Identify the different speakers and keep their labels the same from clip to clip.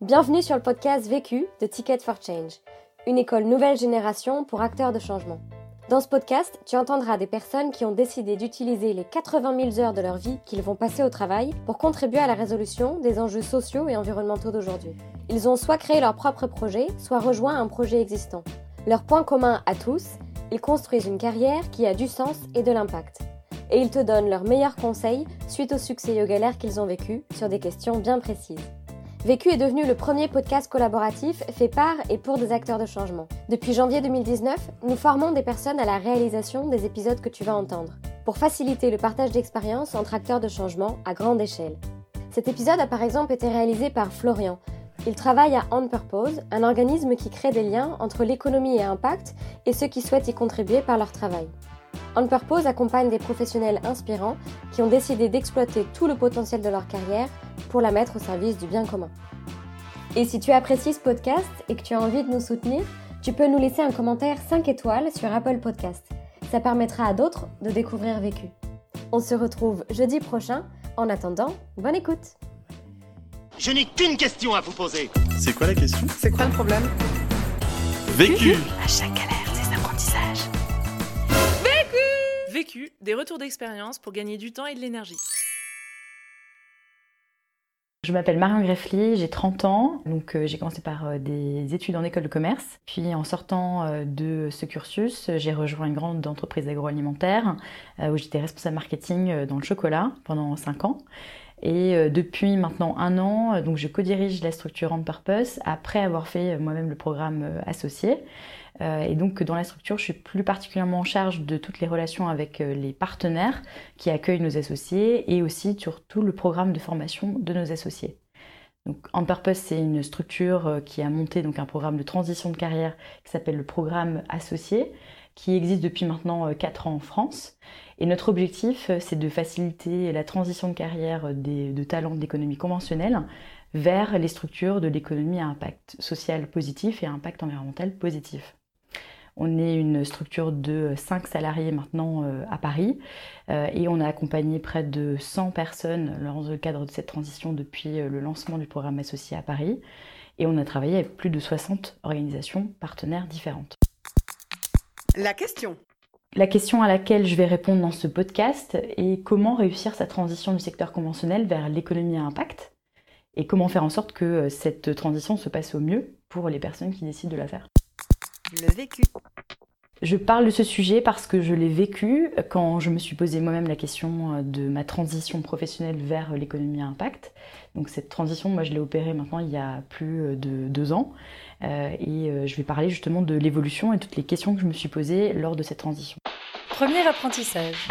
Speaker 1: Bienvenue sur le podcast Vécu de Ticket for Change, une école nouvelle génération pour acteurs de changement. Dans ce podcast, tu entendras des personnes qui ont décidé d'utiliser les 80 000 heures de leur vie qu'ils vont passer au travail pour contribuer à la résolution des enjeux sociaux et environnementaux d'aujourd'hui. Ils ont soit créé leur propre projet, soit rejoint un projet existant. Leur point commun à tous, ils construisent une carrière qui a du sens et de l'impact et ils te donnent leurs meilleurs conseils suite au succès et aux galères qu'ils ont vécu sur des questions bien précises. Vécu est devenu le premier podcast collaboratif fait par et pour des acteurs de changement. Depuis janvier 2019, nous formons des personnes à la réalisation des épisodes que tu vas entendre, pour faciliter le partage d'expériences entre acteurs de changement à grande échelle. Cet épisode a par exemple été réalisé par Florian. Il travaille à On Purpose, un organisme qui crée des liens entre l'économie et impact et ceux qui souhaitent y contribuer par leur travail. On Purpose accompagne des professionnels inspirants qui ont décidé d'exploiter tout le potentiel de leur carrière pour la mettre au service du bien commun. Et si tu apprécies ce podcast et que tu as envie de nous soutenir, tu peux nous laisser un commentaire 5 étoiles sur Apple Podcast. Ça permettra à d'autres de découvrir Vécu. On se retrouve jeudi prochain. En attendant, bonne écoute.
Speaker 2: Je n'ai qu'une question à vous poser.
Speaker 3: C'est quoi la question?
Speaker 4: C'est quoi le problème?
Speaker 3: Vécu
Speaker 5: À chaque Des
Speaker 6: retours d'expérience pour gagner du temps et de l'énergie.
Speaker 7: Je m'appelle Marion Greffly, j'ai 30 ans, donc euh, j'ai commencé par euh, des études en école de commerce. Puis en sortant euh, de ce cursus, j'ai rejoint une grande entreprise agroalimentaire où j'étais responsable marketing dans le chocolat pendant 5 ans. Et depuis maintenant un an, donc je co-dirige la structure On Purpose après avoir fait moi-même le programme associé. Euh, et donc dans la structure, je suis plus particulièrement en charge de toutes les relations avec euh, les partenaires qui accueillent nos associés et aussi sur tout le programme de formation de nos associés. Donc, On Purpose, c'est une structure euh, qui a monté donc un programme de transition de carrière qui s'appelle le programme associé, qui existe depuis maintenant 4 ans en France. Et notre objectif, c'est de faciliter la transition de carrière de talents de l'économie conventionnelle vers les structures de l'économie à impact social positif et à impact environnemental positif. On est une structure de 5 salariés maintenant euh, à Paris euh, et on a accompagné près de 100 personnes dans le cadre de cette transition depuis euh, le lancement du programme associé à Paris et on a travaillé avec plus de 60 organisations partenaires différentes.
Speaker 4: La question.
Speaker 7: La question à laquelle je vais répondre dans ce podcast est comment réussir sa transition du secteur conventionnel vers l'économie à impact et comment faire en sorte que cette transition se passe au mieux pour les personnes qui décident de la faire
Speaker 4: le vécu.
Speaker 7: Je parle de ce sujet parce que je l'ai vécu quand je me suis posé moi-même la question euh, de ma transition professionnelle vers l'économie à impact. Donc cette transition, moi je l'ai opérée maintenant il y a plus euh, de deux ans. Euh, et je vais parler justement de l'évolution et toutes les questions que je me suis posées lors de cette transition.
Speaker 5: Premier apprentissage.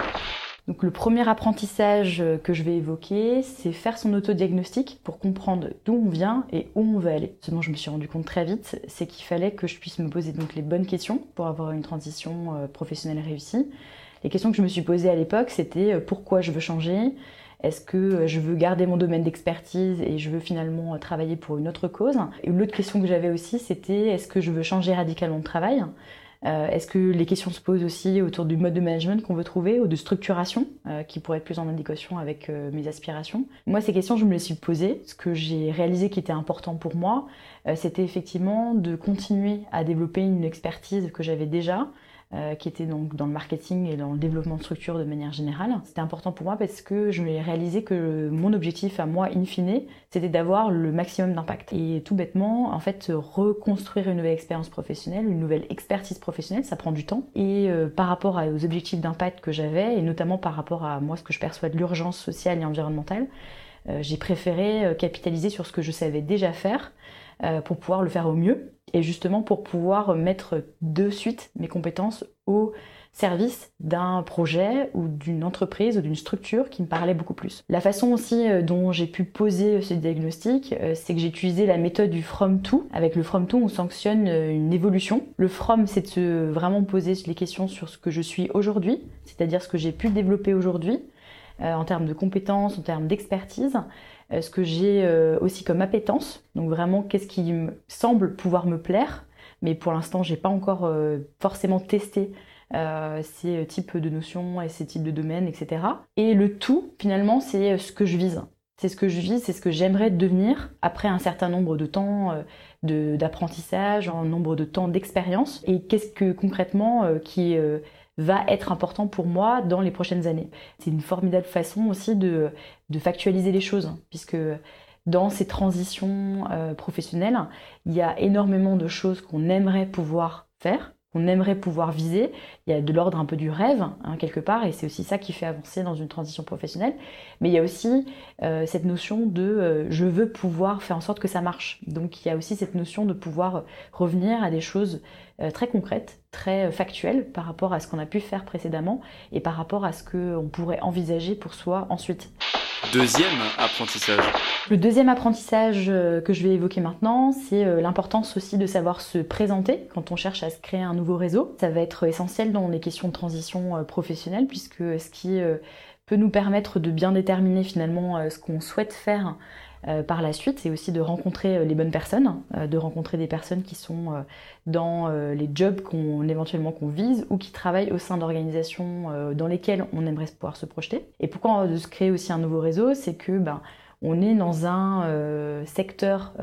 Speaker 7: Donc le premier apprentissage que je vais évoquer, c'est faire son autodiagnostic pour comprendre d'où on vient et où on veut aller. Ce dont je me suis rendu compte très vite, c'est qu'il fallait que je puisse me poser donc les bonnes questions pour avoir une transition euh, professionnelle réussie. Les questions que je me suis posées à l'époque, c'était euh, pourquoi je veux changer? Est-ce que euh, je veux garder mon domaine d'expertise et je veux finalement travailler pour une autre cause? Et l'autre question que j'avais aussi, c'était est-ce que je veux changer radicalement de travail? Euh, est-ce que les questions se posent aussi autour du mode de management qu'on veut trouver ou de structuration euh, qui pourrait être plus en adéquation avec euh, mes aspirations? Moi, ces questions, je me les suis posées. Ce que j'ai réalisé qui était important pour moi, c'était effectivement de continuer à développer une expertise que j'avais déjà, euh, qui était donc dans le marketing et dans le développement de structure de manière générale. C'était important pour moi parce que je m'ai réalisé que mon objectif à moi, in fine, c'était d'avoir le maximum d'impact. Et tout bêtement, en fait, reconstruire une nouvelle expérience professionnelle, une nouvelle expertise professionnelle, ça prend du temps. Et euh, par rapport aux objectifs d'impact que j'avais, et notamment par rapport à moi, ce que je perçois de l'urgence sociale et environnementale, euh, j'ai préféré capitaliser sur ce que je savais déjà faire pour pouvoir le faire au mieux et justement pour pouvoir mettre de suite mes compétences au service d'un projet ou d'une entreprise ou d'une structure qui me parlait beaucoup plus. La façon aussi euh, dont j'ai pu poser ce diagnostic, euh, c'est que j'ai utilisé la méthode du from to. Avec le from to, on sanctionne euh, une évolution. Le from, c'est de se vraiment poser les questions sur ce que je suis aujourd'hui, c'est-à-dire ce que j'ai pu développer aujourd'hui en termes de compétences, en termes d'expertise, euh, ce que j'ai euh, aussi comme appétence. Donc vraiment, qu'est-ce qui me semble pouvoir me plaire, mais pour l'instant, j'ai pas encore euh, forcément testé ces types de notions et ces types de domaines, etc. Et le tout, finalement, c'est ce que je vise. C'est ce que je vis, c'est ce que j'aimerais devenir après un certain nombre de temps euh, d'apprentissage, un nombre de temps d'expérience. Et qu'est-ce que concrètement euh, qui euh, va être important pour moi dans les prochaines années. C'est une formidable façon aussi de, factualiser les choses, puisque dans ces transitions professionnelles, il y a énormément de choses qu'on aimerait pouvoir faire, on aimerait pouvoir viser. Il y a de l'ordre un peu du rêve, hein, quelque part, et c'est aussi ça qui fait avancer dans une transition professionnelle. Mais il y a aussi euh, cette notion de euh, je veux pouvoir faire en sorte que ça marche. Donc il y a aussi cette notion de pouvoir revenir à des choses euh, très concrètes, très factuelles par rapport à ce qu'on a pu faire précédemment et par rapport à ce qu'on pourrait envisager pour soi ensuite.
Speaker 3: Deuxième apprentissage.
Speaker 7: Le deuxième apprentissage euh, que je vais évoquer maintenant, c'est euh, l'importance aussi de savoir se présenter quand on cherche à se créer un nouveau réseau. Ça va être essentiel dans les questions de transition euh, professionnelle puisque ce qui peut nous permettre de bien déterminer finalement ce qu'on souhaite faire euh, par la suite, c'est aussi de rencontrer euh, les bonnes personnes, euh, de rencontrer des personnes qui sont dans les jobs qu'on éventuellement qu'on vise ou qui travaillent au sein d'organisations dans lesquelles on aimerait pouvoir se projeter. Et pourquoi de se créer aussi un nouveau réseau, c'est que ben, on est dans un secteur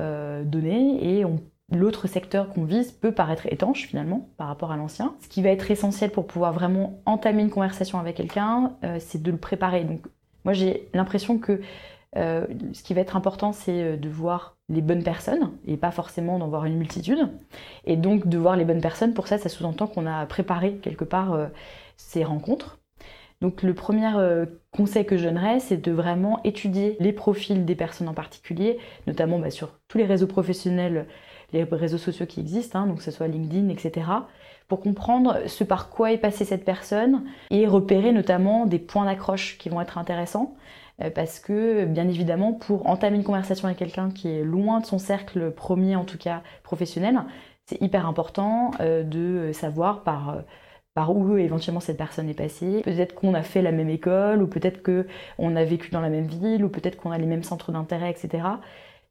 Speaker 7: donné et l'autre secteur qu'on vise peut paraître étanche finalement par rapport à l'ancien. Ce qui va être essentiel pour pouvoir vraiment entamer une conversation avec quelqu'un, c'est de le préparer. Donc moi j'ai l'impression que euh, ce qui va être important, c'est euh, de voir les bonnes personnes et pas forcément d'en voir une multitude. Et donc de voir les bonnes personnes, pour ça, ça sous-entend qu'on a préparé quelque part euh, ces rencontres. Donc le premier conseil que je donnerais, c'est de vraiment étudier les profils des personnes en particulier, notamment bah, sur tous les réseaux professionnels, les réseaux sociaux qui existent, hein, donc que ce soit LinkedIn, etc., pour comprendre ce par quoi est passée cette personne et repérer notamment des points d'accroche qui vont être intéressants. Euh, parce que bien évidemment pour entamer une conversation avec quelqu'un qui est loin de son cercle premier en tout cas professionnel, c'est hyper important euh, de savoir par euh, par où éventuellement cette personne est passée. Peut-être qu'on a fait la même école, ou peut-être qu'on a vécu dans la même ville, ou peut-être qu'on a les mêmes centres d'intérêt, etc.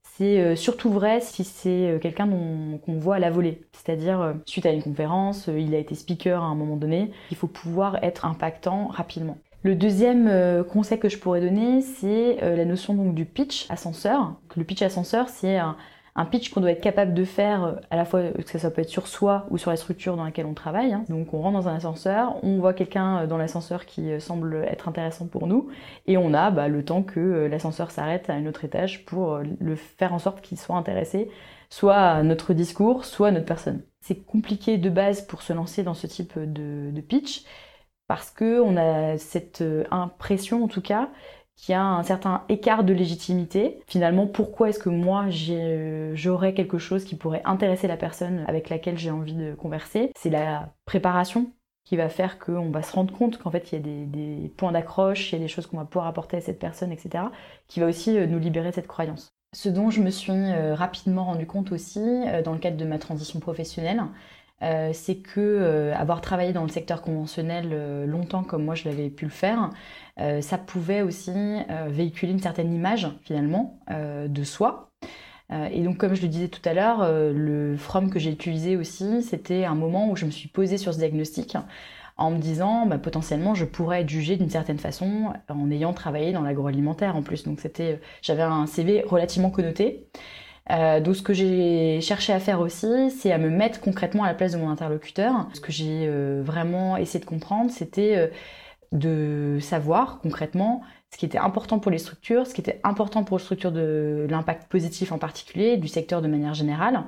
Speaker 7: C'est surtout vrai si c'est quelqu'un qu'on voit à la volée. C'est-à-dire, suite à une conférence, il a été speaker à un moment donné, il faut pouvoir être impactant rapidement. Le deuxième euh, conseil que je pourrais donner, c'est euh, la notion du pitch ascenseur. Le pitch ascenseur, c'est un, pitch qu'on doit être capable de faire euh, à la fois que ça peut être sur soi ou sur la structure dans laquelle on travaille. Hein. Donc on rentre dans un ascenseur, on voit quelqu'un dans l'ascenseur qui semble être intéressant pour nous et on a bah, le temps que l'ascenseur s'arrête à un autre étage pour le faire en sorte qu'il soit intéressé soit à notre discours, soit à notre personne. C'est compliqué de base pour se lancer dans ce type de pitch parce qu'on a cette euh, impression en tout cas qu'il y a un certain écart de légitimité. Finalement, pourquoi est-ce que moi euh, j'aurais quelque chose qui pourrait intéresser la personne avec laquelle j'ai envie de converser? C'est la préparation qui va faire qu'on va se rendre compte qu'en fait il y a des, points d'accroche, il y a des choses qu'on va pouvoir apporter à cette personne, etc., qui va aussi euh, nous libérer de cette croyance. Ce dont je me suis rapidement rendu compte aussi dans le cadre de ma transition professionnelle, euh, c'est que euh, avoir travaillé dans le secteur conventionnel euh, longtemps comme moi je l'avais pu le faire, ça pouvait aussi véhiculer une certaine image finalement de soi. et donc comme je le disais tout à l'heure, le From que j'ai utilisé aussi, c'était un moment où je me suis posée sur ce diagnostic en me disant bah, potentiellement je pourrais être jugée d'une certaine façon en ayant travaillé dans l'agroalimentaire en plus. Donc c'était, j'avais un CV relativement connoté. Euh, donc ce que j'ai cherché à faire aussi, c'est à me mettre concrètement à la place de mon interlocuteur. Ce que j'ai euh, vraiment essayé de comprendre, c'était euh, de savoir concrètement ce qui était important pour les structures, ce qui était important pour les structures de l'impact positif en particulier, du secteur de manière générale,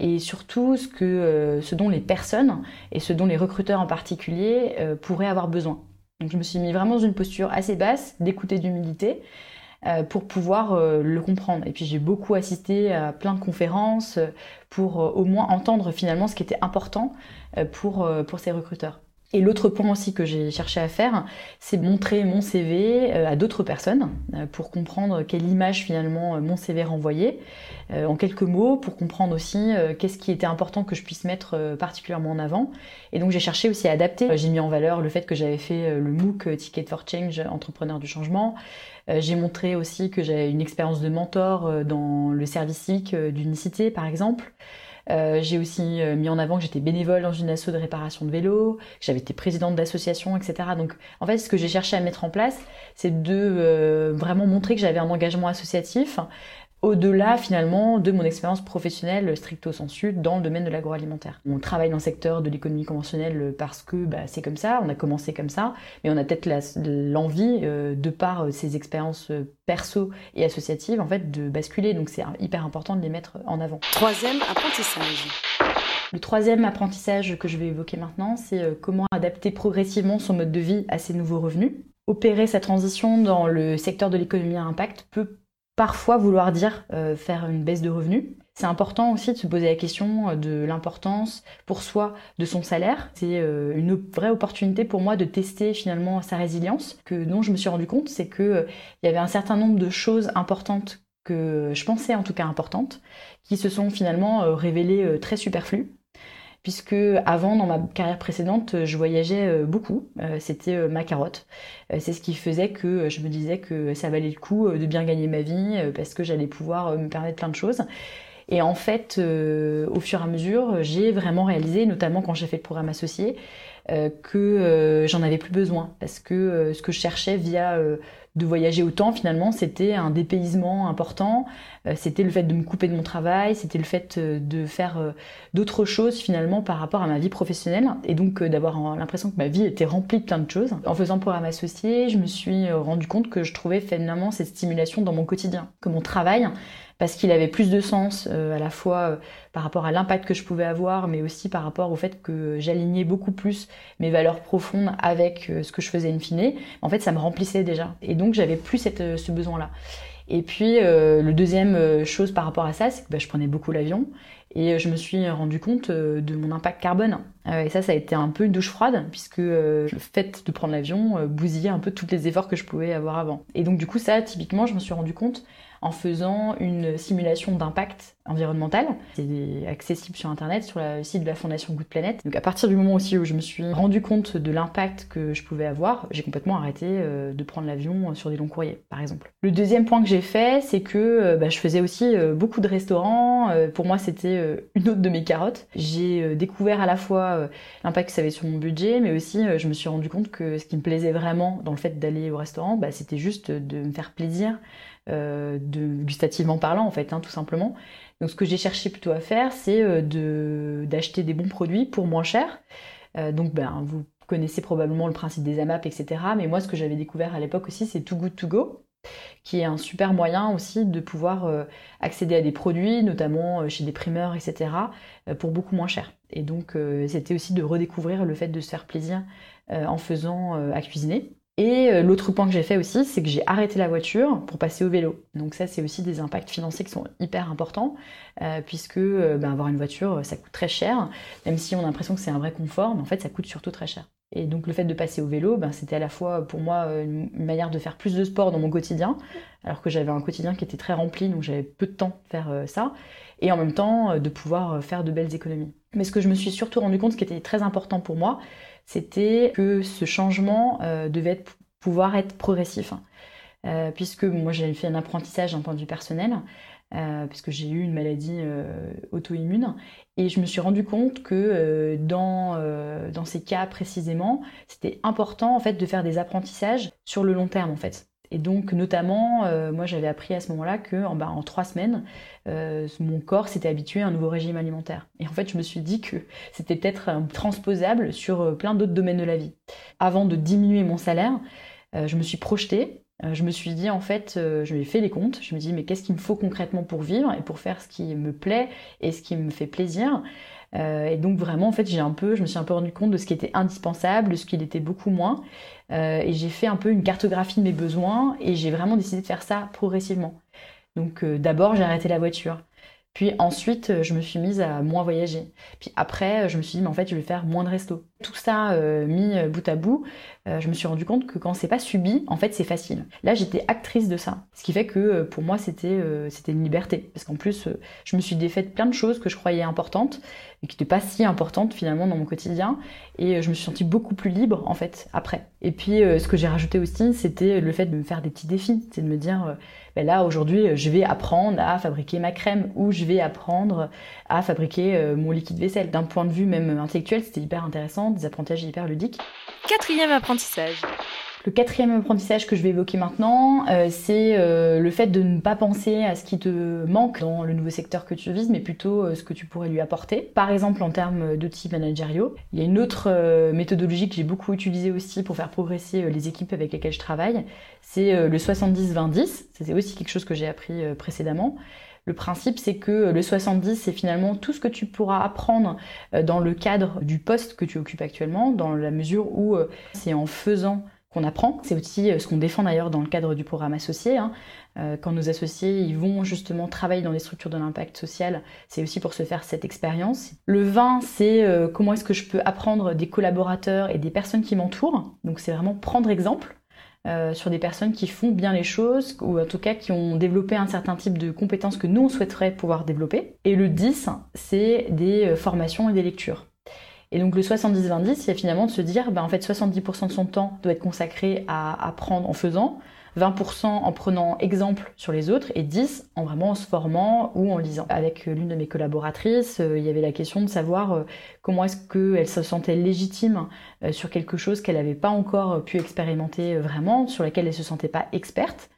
Speaker 7: et surtout ce, que, ce dont les personnes et ce dont les recruteurs en particulier pourraient avoir besoin. Donc je me suis mis vraiment dans une posture assez basse, d'écouter d'humilité, euh, pour pouvoir euh, le comprendre. Et puis j'ai beaucoup assisté à plein de conférences euh, pour au moins entendre finalement ce qui était important pour, pour ces recruteurs. Et l'autre point aussi que j'ai cherché à faire, c'est montrer mon CV à d'autres personnes pour comprendre quelle image finalement mon CV renvoyait, en quelques mots, pour comprendre aussi qu'est-ce qui était important que je puisse mettre particulièrement en avant. Et donc j'ai cherché aussi à adapter. J'ai mis en valeur le fait que j'avais fait le MOOC Ticket for Change, entrepreneur du changement, euh, j'ai montré aussi que j'avais une expérience de mentor euh, dans le service civique euh, d'unicité, par exemple. Euh, j'ai aussi euh, mis en avant que j'étais bénévole dans une asso de réparation de vélo, que j'avais été présidente d'association, etc. Donc en fait, ce que j'ai cherché à mettre en place, c'est de euh, vraiment montrer que j'avais un engagement associatif, au-delà finalement de mon expérience professionnelle stricto sensu dans le domaine de l'agroalimentaire. On travaille dans le secteur de l'économie conventionnelle parce que bah, c'est comme ça, on a commencé comme ça, mais on a peut-être l'envie, euh, de par euh, ces expériences euh, perso et associatives, en fait, de basculer. Donc c'est hyper important de les mettre en avant.
Speaker 4: Troisième apprentissage.
Speaker 7: Le troisième apprentissage que je vais évoquer maintenant, c'est comment adapter progressivement son mode de vie à ces nouveaux revenus. Opérer sa transition dans le secteur de l'économie à impact peut parfois vouloir dire euh, faire une baisse de revenus. C'est important aussi de se poser la question euh, de l'importance pour soi de son salaire. C'est euh, une vraie opportunité pour moi de tester finalement sa résilience. Que dont je me suis rendu compte, c'est que il y avait un certain nombre de choses importantes que je pensais en tout cas importantes, qui se sont finalement révélées très superflues puisque avant, dans ma carrière précédente, je voyageais euh, beaucoup. Euh, c'était euh, ma carotte. C'est ce qui faisait que je me disais que ça valait le coup de bien gagner ma vie, parce que j'allais pouvoir me permettre plein de choses. Et en fait, au fur et à mesure, j'ai vraiment réalisé, notamment quand j'ai fait le programme associé, que j'en avais plus besoin, parce que ce que je cherchais via de voyager autant finalement c'était un dépaysement important euh, c'était le fait de me couper de mon travail c'était le fait euh, de faire euh, d'autres choses finalement par rapport à ma vie professionnelle et donc d'avoir l'impression que ma vie était remplie de plein de choses en faisant programme associé je me suis rendu compte que je trouvais finalement cette stimulation dans mon quotidien que mon travail parce qu'il avait plus de sens à la fois par rapport à l'impact que je pouvais avoir, mais aussi par rapport au fait que j'alignais beaucoup plus mes valeurs profondes avec ce que je faisais in fine. En fait, ça me remplissait déjà. Donc, j'avais plus euh, ce besoin-là. Et puis, euh, le deuxième chose par rapport à ça, c'est que bah, je prenais beaucoup l'avion et je me suis rendu compte de mon impact carbone. et ça, ça a été un peu une douche froide, puisque le fait de prendre l'avion bousillait un peu tous les efforts que je pouvais avoir avant. Et donc, du coup, ça, typiquement, je me suis rendu compte en faisant une simulation d'impact environnemental. C'est accessible sur internet, sur le site de la Fondation Good Planet. Donc à partir du moment aussi où je me suis rendu compte de l'impact que je pouvais avoir, j'ai complètement arrêté euh, de prendre l'avion sur des longs courriers, par exemple. Le deuxième point que j'ai fait, c'est que euh, bah, je faisais aussi euh, beaucoup de restaurants. Pour moi, c'était une autre de mes carottes. J'ai découvert à la fois l'impact que ça avait sur mon budget, mais aussi je me suis rendu compte que ce qui me plaisait vraiment dans le fait d'aller au restaurant, bah, c'était juste de me faire plaisir, euh, de, gustativement parlant en fait, hein, tout simplement. Donc ce que j'ai cherché plutôt à faire, c'est euh, d'acheter des bons produits pour moins cher. Euh, donc ben, vous connaissez probablement le principe des AMAP, etc. Mais moi ce que j'avais découvert à l'époque aussi, c'est Too Good To Go qui est un super moyen aussi de pouvoir accéder à des produits, notamment chez des primeurs, etc., pour beaucoup moins cher. Et donc, c'était aussi de redécouvrir le fait de se faire plaisir en faisant à cuisiner. Et euh, l'autre point que j'ai fait aussi, c'est que j'ai arrêté la voiture pour passer au vélo. Donc ça, c'est aussi des impacts financiers qui sont hyper importants, euh, puisque euh, ben, avoir une voiture, ça coûte très cher, même si on a l'impression que c'est un vrai confort, mais en fait, ça coûte surtout très cher. Et donc le fait de passer au vélo, ben, c'était à la fois pour moi une manière de faire plus de sport dans mon quotidien, alors que j'avais un quotidien qui était très rempli, donc j'avais peu de temps de faire ça, et en même temps de pouvoir faire de belles économies. Mais ce que je me suis surtout rendu compte, ce qui était très important pour moi, c'était que ce changement euh, devait pouvoir être progressif. Euh, puisque moi j'avais fait un apprentissage d'un point de vue personnel, euh, puisque j'ai eu une maladie auto-immune, et je me suis rendu compte que dans, dans ces cas précisément, c'était important en fait de faire des apprentissages sur le long terme en fait. Et donc, notamment, euh, moi j'avais appris à ce moment-là que en, bah, trois semaines, euh, mon corps s'était habitué à un nouveau régime alimentaire. Et en fait, je me suis dit que c'était peut-être euh, transposable sur plein d'autres domaines de la vie. Avant de diminuer mon salaire, je me suis projetée. je me suis dit, en fait, je lui ai fait les comptes. Je me dis, mais qu'est-ce qu'il me faut concrètement pour vivre et pour faire ce qui me plaît et ce qui me fait plaisir? Euh, et donc vraiment, en fait, j'ai un peu, je me suis un peu rendu compte de ce qui était indispensable, de ce qui l'était beaucoup moins. Euh, et j'ai fait un peu une cartographie de mes besoins et j'ai vraiment décidé de faire ça progressivement. Donc euh, d'abord, j'ai arrêté la voiture. Puis ensuite, je me suis mise à moins voyager. Puis après, je me suis dit, mais en fait, je vais faire moins de resto. Tout ça mis bout à bout, euh, je me suis rendu compte que quand c'est pas subi, en fait, c'est facile. Là, j'étais actrice de ça. Ce qui fait que euh, pour moi, c'était euh, une liberté. Parce qu'en plus, je me suis défaite plein de choses que je croyais importantes et qui n'étaient pas si importantes finalement dans mon quotidien. Et je me suis sentie beaucoup plus libre, en fait, après. Et puis, ce que j'ai rajouté aussi, c'était le fait de me faire des petits défis. C'est de me dire, ben là, aujourd'hui, je vais apprendre à fabriquer ma crème ou je vais apprendre à fabriquer mon liquide vaisselle. D'un point de vue même intellectuel, c'était hyper intéressant, des apprentissages hyper ludiques.
Speaker 6: Quatrième apprentissage.
Speaker 7: Le quatrième apprentissage que je vais évoquer maintenant, euh, c'est euh, le fait de ne pas penser à ce qui te manque dans le nouveau secteur que tu vises, mais plutôt euh, ce que tu pourrais lui apporter. Par exemple, en termes d'outils managériaux, il y a une autre méthodologie que j'ai beaucoup utilisée aussi pour faire progresser les équipes avec lesquelles je travaille, c'est le 70-20-10. C'est aussi quelque chose que j'ai appris précédemment. Le principe, c'est que le 70, c'est finalement tout ce que tu pourras apprendre dans le cadre du poste que tu occupes actuellement, dans la mesure où c'est en faisant qu'on apprend. C'est aussi euh, ce qu'on défend d'ailleurs dans le cadre du programme associé. Hein. Euh, quand nos associés ils vont justement travailler dans les structures de l'impact social, c'est aussi pour se faire cette expérience. Le 20, c'est euh, comment est-ce que je peux apprendre des collaborateurs et des personnes qui m'entourent. Donc c'est vraiment prendre exemple. sur des personnes qui font bien les choses ou en tout cas qui ont développé un certain type de compétences que nous on souhaiterait pouvoir développer. Et le 10, c'est des formations et des lectures. Et donc le 70-20-10, c'est finalement de se dire, ben, en fait 70% de son temps doit être consacré à apprendre en faisant, 20% en prenant exemple sur les autres et 10 en vraiment se formant ou en lisant. Avec l'une de mes collaboratrices, euh, il y avait la question de savoir euh, comment est-ce qu'elle se sentait légitime euh, sur quelque chose qu'elle n'avait pas encore pu expérimenter vraiment, sur laquelle elle se sentait pas experte.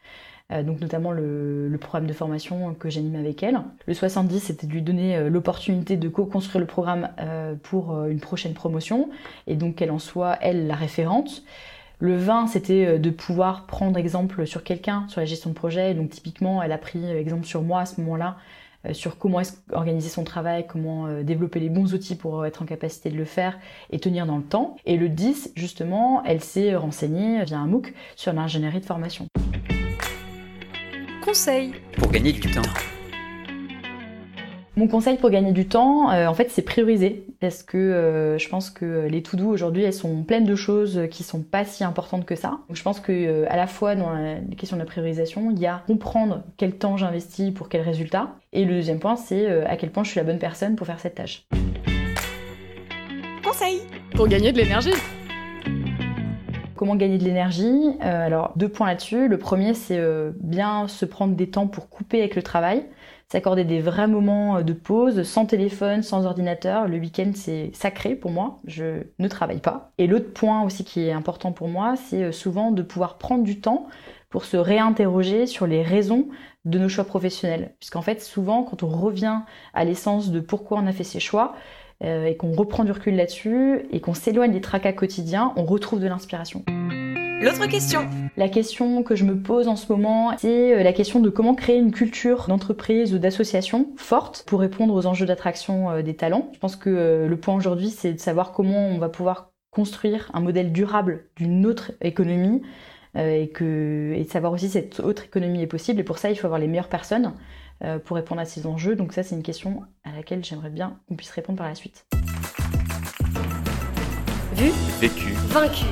Speaker 7: Euh, donc notamment le, programme de formation que j'anime avec elle. Le 70, c'était de lui donner euh, l'opportunité de co-construire le programme euh, pour une prochaine promotion, et donc qu'elle en soit, elle, la référente. Le 20, c'était de pouvoir prendre exemple sur quelqu'un, sur la gestion de projet. Donc typiquement, elle a pris exemple sur moi à ce moment-là, sur comment organiser son travail, comment développer les bons outils pour être en capacité de le faire et tenir dans le temps. Et le 10, justement, elle s'est renseignée via un MOOC sur l'ingénierie de formation.
Speaker 6: Conseil
Speaker 3: pour gagner du temps.
Speaker 7: Mon conseil pour gagner du temps, euh, en fait, c'est prioriser. Parce que euh, je pense que les to-do aujourd'hui, elles sont pleines de choses qui sont pas si importantes que ça. Donc je pense que euh, à la fois dans la, les questions de la priorisation, il y a comprendre quel temps j'investis pour quel résultat. Et le deuxième point, c'est à quel point je suis la bonne personne pour faire cette tâche.
Speaker 6: Conseil pour gagner de l'énergie.
Speaker 7: Comment gagner de l'énergie euh, Alors deux points là-dessus. Le premier, c'est euh, bien se prendre des temps pour couper avec le travail, s'accorder des vrais moments euh, de pause, sans téléphone, sans ordinateur. Le week-end, c'est sacré pour moi. Je ne travaille pas. Et l'autre point aussi qui est important pour moi, c'est souvent de pouvoir prendre du temps pour se réinterroger sur les raisons de nos choix professionnels. Puisqu'en fait, souvent, quand on revient à l'essence de pourquoi on a fait ces choix, euh, et qu'on reprend du recul là-dessus et qu'on s'éloigne des tracas quotidiens, on retrouve de l'inspiration.
Speaker 6: L'autre question
Speaker 7: La question que je me pose en ce moment, c'est euh, la question de comment créer une culture d'entreprise ou d'association forte pour répondre aux enjeux d'attraction euh, des talents. Je pense que le point aujourd'hui, c'est de savoir comment on va pouvoir construire un modèle durable d'une autre économie et, que, et de savoir aussi si cette autre économie est possible. Et pour ça, il faut avoir les meilleures personnes pour répondre à ces enjeux. Donc ça, c'est une question à laquelle j'aimerais bien qu'on puisse répondre par la suite.
Speaker 1: Vu
Speaker 3: Vécu
Speaker 1: Vaincu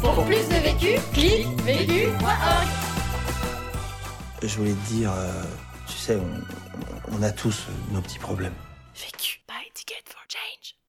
Speaker 1: Pour plus de vécu, clique vécu.org
Speaker 8: Je voulais te dire, euh, tu sais, on, on a tous nos petits problèmes.
Speaker 1: Vécu.